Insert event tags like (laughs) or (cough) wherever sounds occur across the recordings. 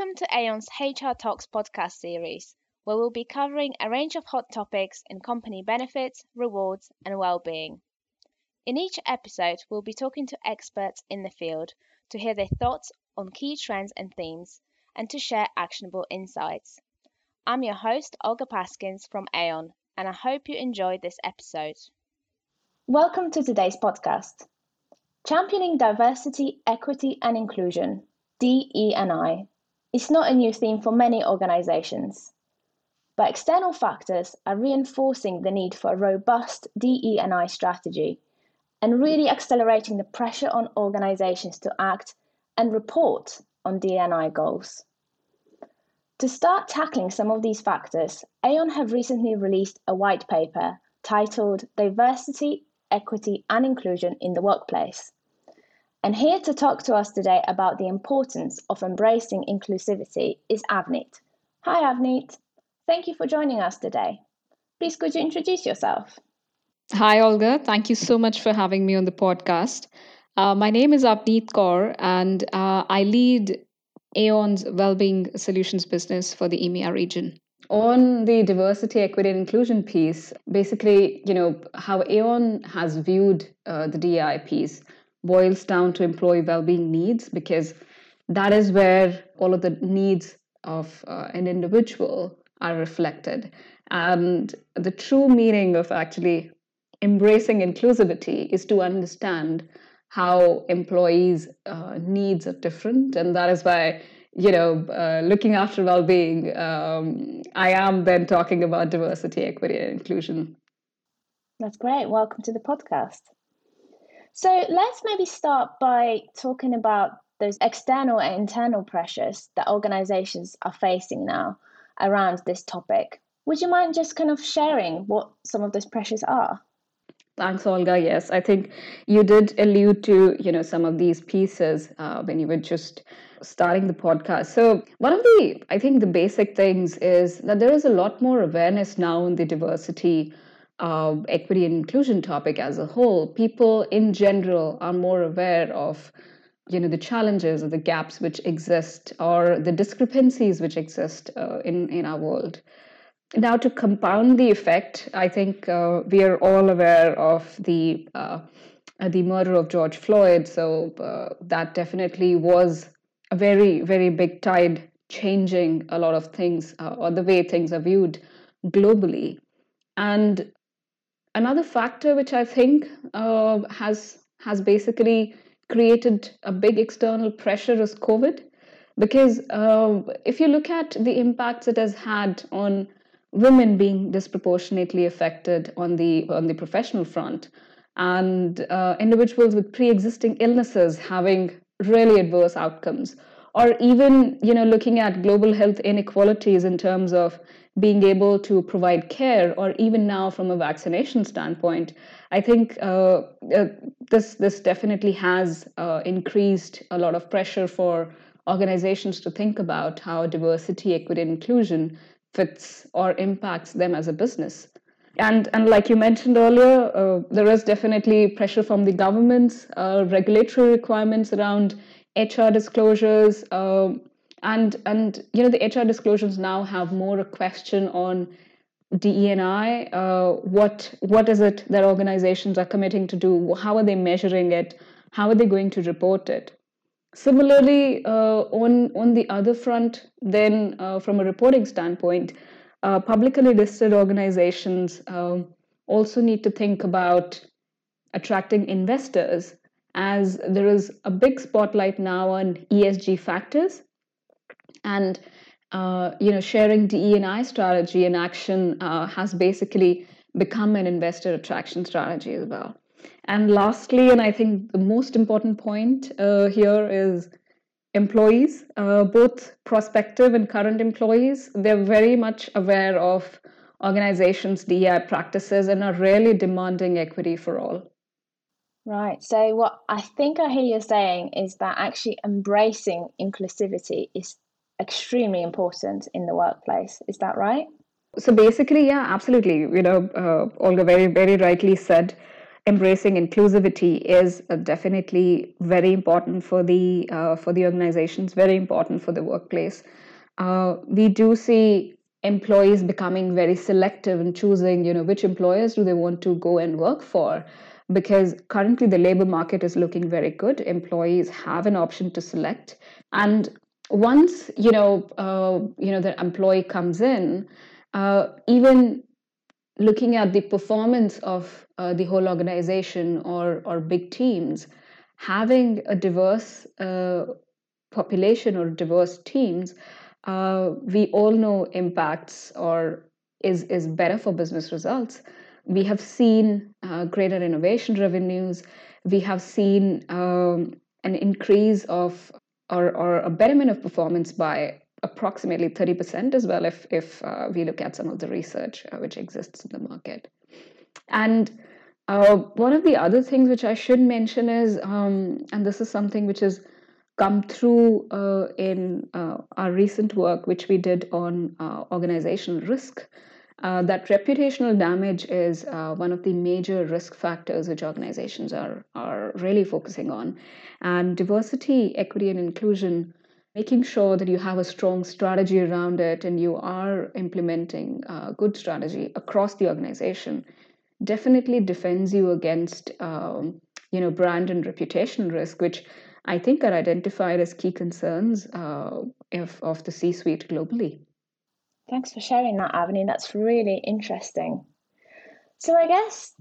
Welcome to Aon's HR Talks podcast series, where we'll be covering a range of hot topics in company benefits, rewards, and well-being. In each episode, we'll be talking to experts in the field to hear their thoughts on key trends and themes and to share actionable insights. I'm your host, Olga Paskins from Aon, and I hope you enjoyed this episode. Welcome to today's podcast. Championing diversity, equity, and inclusion, DE&I, is not a new theme for many organizations. But external factors are reinforcing the need for a robust DE&I strategy and really accelerating the pressure on organizations to act and report on DNI goals. To start tackling some of these factors, Aon have recently released a white paper titled Diversity, Equity and Inclusion in the Workplace. And here to talk to us today about the importance of embracing inclusivity is Avneet. Hi, Avneet. Thank you for joining us today. Please, could you introduce yourself? Hi, Olga. Thank you so much for having me on the podcast. Uh, my name is Avneet Kaur, and uh, I lead Aon's Wellbeing Solutions business for the EMEA region. On the diversity, equity, and inclusion piece, basically, you know, how Aon has viewed uh, the DEI piece boils down to employee well-being needs because that is where all of the needs of uh, an individual are reflected. And the true meaning of actually embracing inclusivity is to understand how employees' uh, needs are different, and that is why you know uh, looking after well-being. Um, I am then talking about diversity, equity, and inclusion. That's great. Welcome to the podcast. So let's maybe start by talking about those external and internal pressures that organizations are facing now around this topic. Would you mind just kind of sharing what some of those pressures are? Thanks, Olga. Yes, I think you did allude to you know some of these pieces uh, when you were just starting the podcast. So one of the I think the basic things is that there is a lot more awareness now in the diversity, uh, equity, and inclusion topic as a whole. People in general are more aware of you know the challenges or the gaps which exist or the discrepancies which exist uh, in in our world now, to compound the effect, I think uh, we are all aware of the uh, the murder of George Floyd. So uh, that definitely was a very very big tide changing a lot of things uh, or the way things are viewed globally. And another factor which I think uh, has has basically created a big external pressure is COVID, because uh, if you look at the impacts it has had on women being disproportionately affected on the on the professional front and uh, individuals with pre-existing illnesses having really adverse outcomes or even you know looking at global health inequalities in terms of being able to provide care or even now from a vaccination standpoint i think uh, uh, this this definitely has uh, increased a lot of pressure for organizations to think about how diversity equity and inclusion fits or impacts them as a business. And, and like you mentioned earlier, uh, there is definitely pressure from the governments, uh, regulatory requirements around HR disclosures, uh, and and you know the HR disclosures now have more a question on DE&I. Uh, what what is it that organizations are committing to do? How are they measuring it? How are they going to report it? Similarly, uh, on on the other front, then uh, from a reporting standpoint, uh, publicly listed organizations um, also need to think about attracting investors, as there is a big spotlight now on ESG factors, and uh, you know sharing DE&I strategy and action uh, has basically become an investor attraction strategy as well. And lastly, and I think the most important point uh, here is employees, uh, both prospective and current employees. They're very much aware of organizations' DEI practices and are really demanding equity for all. Right. So, what I think I hear you saying is that actually embracing inclusivity is extremely important in the workplace. Is that right? So, basically, yeah, absolutely. You know, uh, Olga very, very rightly said embracing inclusivity is uh, definitely very important for the uh, for the organizations, very important for the workplace. Uh, we do see employees becoming very selective in choosing, you know, which employers do they want to go and work for, because currently the labor market is looking very good. Employees have an option to select, and once you know, uh, you know, the employee comes in, uh, even looking at the performance of uh, the whole organization or or big teams, having a diverse uh, population or diverse teams, uh, we all know impacts or is is better for business results. We have seen uh, greater innovation revenues. We have seen um, an increase of or, or a betterment of performance by approximately 30% as well if, if uh, we look at some of the research uh, which exists in the market. And uh, one of the other things which I should mention is, um, and this is something which has come through uh, in uh, our recent work, which we did on uh, organizational risk. That reputational damage is one of the major risk factors which organizations are, are really focusing on. And diversity, equity, and inclusion making sure that you have a strong strategy around it and you are implementing a good strategy across the organization definitely defends you against um, you know brand and reputational risk which i think are identified as key concerns uh, of, of the c-suite globally thanks for sharing that Avneet that's really interesting so i guess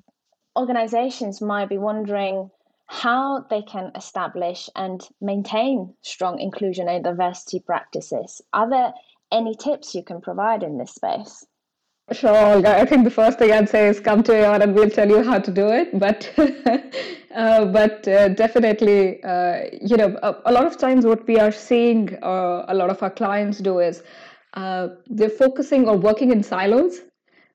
organizations might be wondering how they can establish and maintain strong inclusion and diversity practices. Are there any tips you can provide in this space? Sure, Olga. I think the first thing I'd say is come to Aon and we'll tell you how to do it. But, (laughs) uh, but uh, definitely, uh, you know, a, a, lot of times what we are seeing uh, a lot of our clients do is uh, they're focusing or working in silos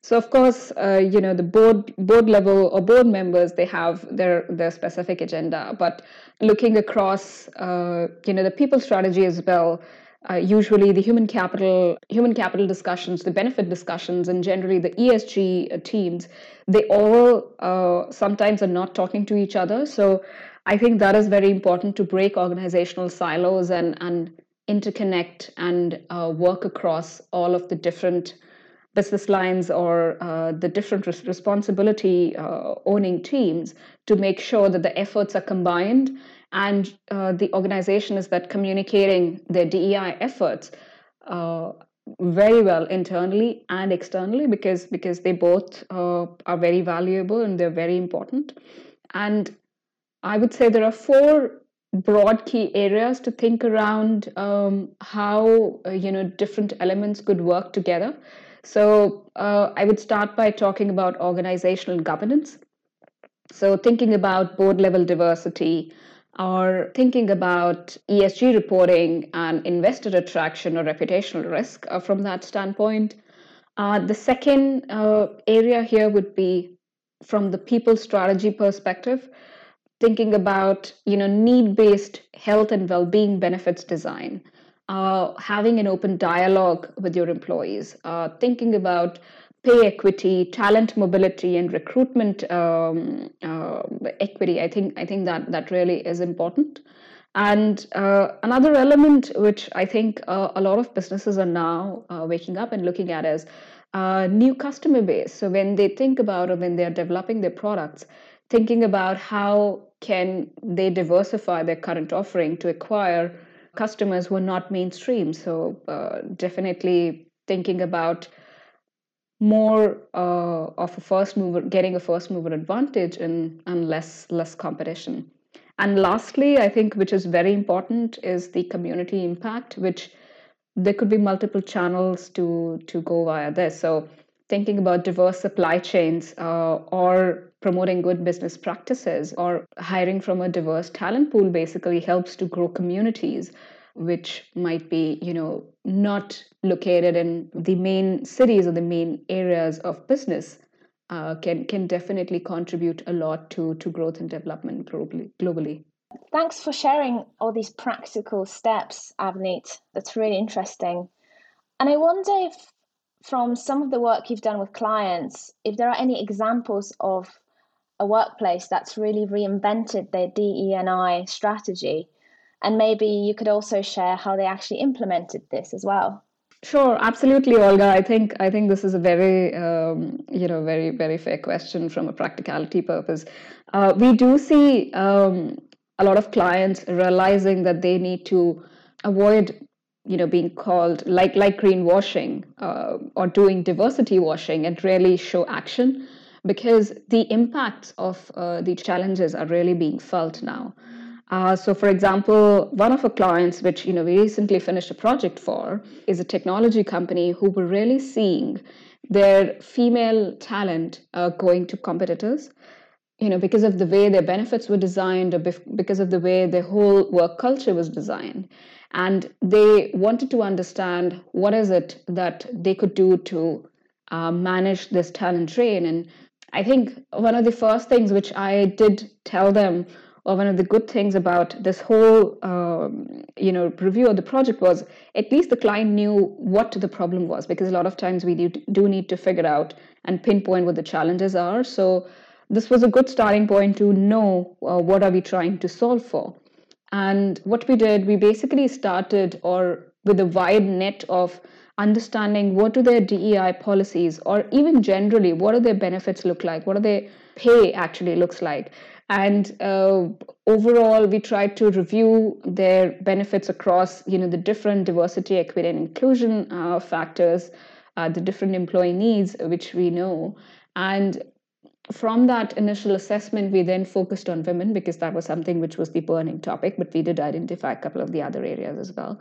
so of course, uh, you know the board board level or board members they have their their specific agenda, but looking across, uh, you know, the people strategy as well. Uh, usually, the human capital human capital discussions, the benefit discussions, and generally the ESG uh, teams, they all uh, sometimes are not talking to each other. So I think that is very important to break organizational silos and and interconnect and uh, work across all of the different business lines or uh, the different res- responsibility uh, owning teams to make sure that the efforts are combined and uh, the organization is that communicating their DEI efforts uh, very well internally and externally because because they both uh, are very valuable and they're very important. And I would say there are four broad key areas to think around um, how uh, you know different elements could work together so uh, I would start by talking about organizational governance. So thinking about board level diversity or thinking about ESG reporting and investor attraction or reputational risk uh, from that standpoint. Uh, the second uh, area here would be from the people strategy perspective, thinking about you know need-based health and well-being benefits design uh, having an open dialogue with your employees, uh, thinking about pay equity, talent mobility, and recruitment um, uh, equity. I think I think that that really is important. And uh, another element which I think uh, a lot of businesses are now uh, waking up and looking at is new customer base. So when they think about or when they are developing their products, thinking about how can they diversify their current offering to acquire customers who are not mainstream. So uh, definitely thinking about more uh, of a first mover, getting a first mover advantage and, and less less competition. And lastly, I think which is very important is the community impact, which there could be multiple channels to to go via this. So thinking about diverse supply chains uh, or promoting good business practices or hiring from a diverse talent pool basically helps to grow communities which might be you know not located in the main cities or the main areas of business uh, can can definitely contribute a lot to to growth and development globally globally. Thanks for sharing all these practical steps Avneet. That's really interesting. And i wonder if from some of the work you've done with clients, if there are any examples of a workplace that's really reinvented their DE&I strategy. And maybe you could also share how they actually implemented this as well. Sure, absolutely, Olga. I think I think this is a very um, you know very very fair question from a practicality purpose. Uh, we do see um, a lot of clients realizing that they need to avoid you know being called like like greenwashing uh, or doing diversity washing and really show action because the impacts of uh, the challenges are really being felt now. Uh, so for example one of our clients which you know we recently finished a project for is a technology company who were really seeing their female talent uh, going to competitors you know because of the way their benefits were designed or because of the way their whole work culture was designed and they wanted to understand what is it that they could do to uh, manage this talent drain and i think one of the first things which i did tell them or one of the good things about this whole um, you know review of the project was at least the client knew what the problem was because a lot of times we do, need to figure out and pinpoint what the challenges are. So this was a good starting point to know uh, what are we trying to solve for and what we did, we basically started or with a wide net of understanding what do their DEI policies or even generally what do their benefits look like, what do their pay actually looks like. And uh, overall, we tried to review their benefits across, you know, the different diversity, equity, and inclusion uh, factors, uh, the different employee needs, which we know, and from that initial assessment, we then focused on women because that was something which was the burning topic, but we did identify a couple of the other areas as well.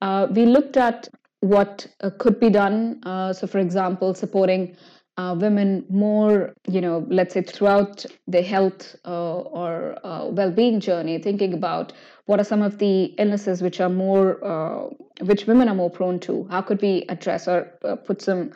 Uh, we looked at what uh, could be done. Uh, so, for example, supporting uh, women more, you know, let's say throughout their health uh, or uh, well being journey, thinking about what are some of the illnesses which are more, which women are more prone to. How could we address or put some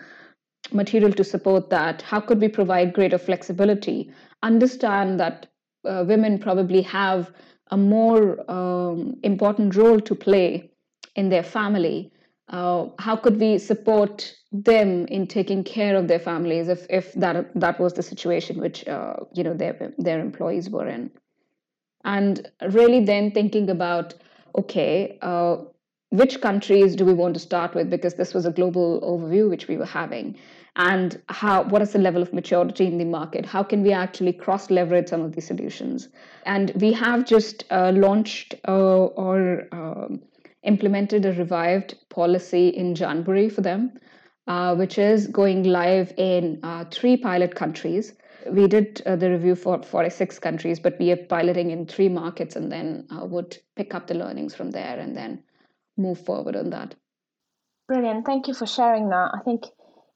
material to support that? How could we provide greater flexibility? Understand that uh, women probably have a more um, important role to play in their family. Uh, how could we support them in taking care of their families if, if that that was the situation which uh, you know their their employees were in, and really then thinking about okay, uh, which countries do we want to start with? Because this was a global overview which we were having. And how what is the level of maturity in the market? How can we actually cross leverage some of these solutions? And we have just uh, launched uh, or um, implemented a revived policy in january for them uh, which is going live in uh, three pilot countries. We did uh, the review for 46 countries but we are piloting in three markets and then uh, would pick up the learnings from there and then move forward on that brilliant thank you for sharing that i think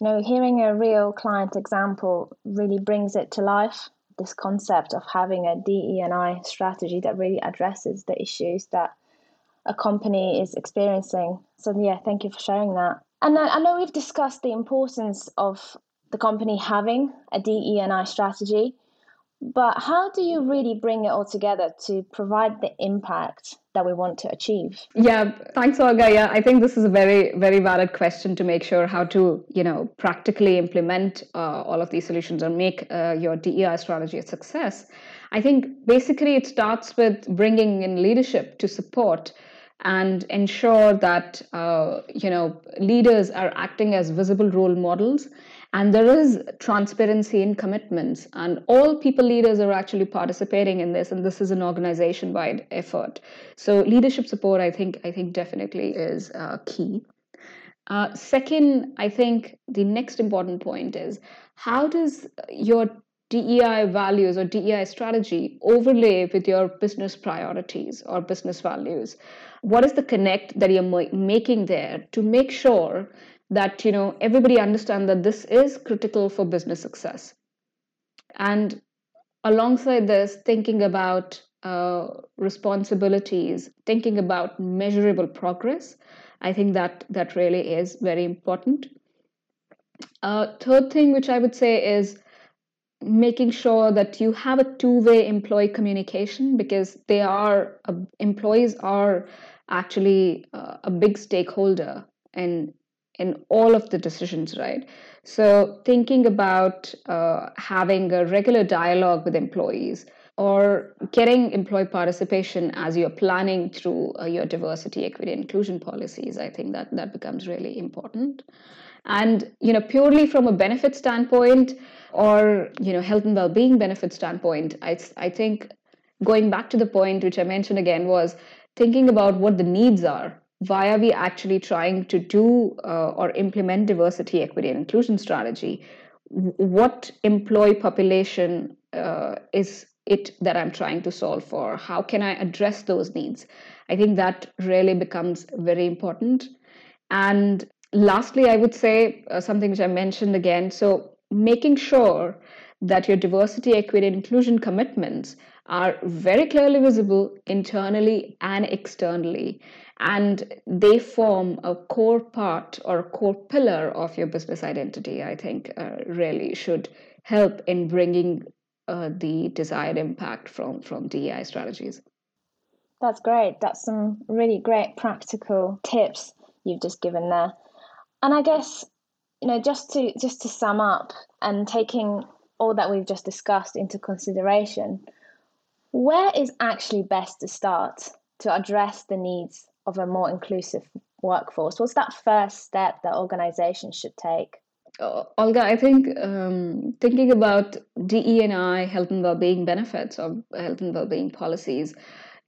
you know, hearing a real client example really brings it to life. This concept of having a DE&I strategy that really addresses the issues that a company is experiencing. So yeah, thank you for sharing that. And I, I know we've discussed the importance of the company having a DE&I strategy, but how do you really bring it all together to provide the impact that we want to achieve? Yeah, thanks, Olga. Yeah, I think this is a very, very valid question to make sure how to, you know, practically implement uh, all of these solutions and make uh, your DEI strategy a success. I think basically it starts with bringing in leadership to support and ensure that uh, you know leaders are acting as visible role models and there is transparency in commitments and all people leaders are actually participating in this and this is an organization wide effort so leadership support i think i think definitely is uh, key uh, second i think the next important point is how does your DEI values or DEI strategy overlay with your business priorities or business values? What is the connect that you're making there to make sure that you know everybody understand that this is critical for business success. And alongside this thinking about uh, responsibilities thinking about measurable progress i think that that really is very important. Uh, third thing which i would say is making sure that you have a two-way employee communication because they are uh, employees are actually uh, a big stakeholder in in all of the decisions, right? So, thinking about uh, having a regular dialogue with employees or getting employee participation as you're planning through uh, your diversity, equity, inclusion policies, I think that that becomes really important. And you know, purely from a benefit standpoint or you know, health and well-being benefit standpoint, I I think going back to the point which I mentioned again was thinking about what the needs are why are we actually trying to do uh, or implement diversity, equity, and inclusion strategy? What employee population uh, is it that I'm trying to solve for? How can I address those needs? I think that really becomes very important. And lastly, I would say uh, something which I mentioned again. So, making sure that your diversity, equity, and inclusion commitments are very clearly visible internally and externally and they form a core part or a core pillar of your business identity i think uh, really should help in bringing uh, the desired impact from from dei strategies. That's great. That's some really great practical tips you've just given there. And i guess you know just to just to sum up and taking all that we've just discussed into consideration where is actually best to start to address the needs of a more inclusive workforce? What's that first step that organizations should take? Uh, Olga, I think um, thinking about DE&I health and well-being benefits or health and well-being policies,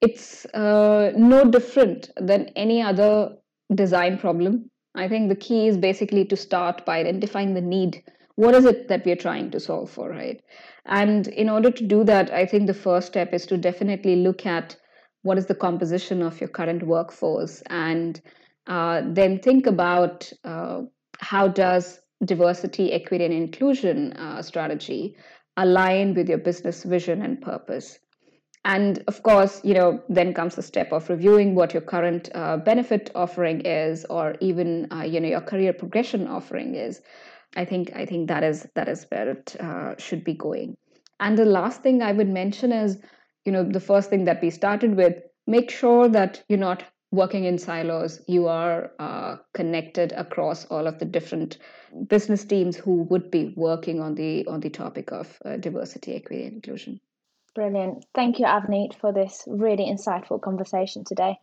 it's uh, no different than any other design problem. I think the key is basically to start by identifying the need. What is it that we're trying to solve for, right? And in order to do that, I think the first step is to definitely look at what is the composition of your current workforce and uh, then think about uh, how does diversity equity and inclusion uh, strategy align with your business vision and purpose and of course you know then comes the step of reviewing what your current uh, benefit offering is or even uh, you know your career progression offering is i think i think that is that is where it uh, should be going. And the last thing i would mention is you know the first thing that we started with make sure that you're not working in silos. You are uh, connected across all of the different business teams who would be working on the on the topic of uh, diversity equity and inclusion. Brilliant. Thank you avneet for this really insightful conversation today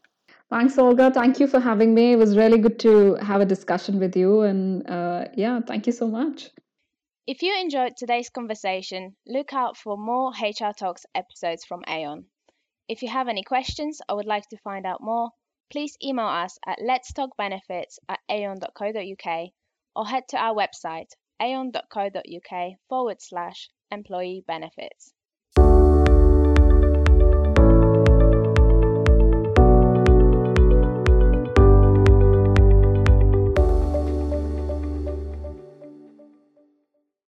thanks olga thank you for having me it was really good to have a discussion with you and uh, yeah thank you so much if you enjoyed today's conversation, look out for more HR Talks episodes from Aon. If you have any questions or would like to find out more, please email us at let's talk benefits at aon.co.uk or head to our website aon.co.uk forward slash employee benefits.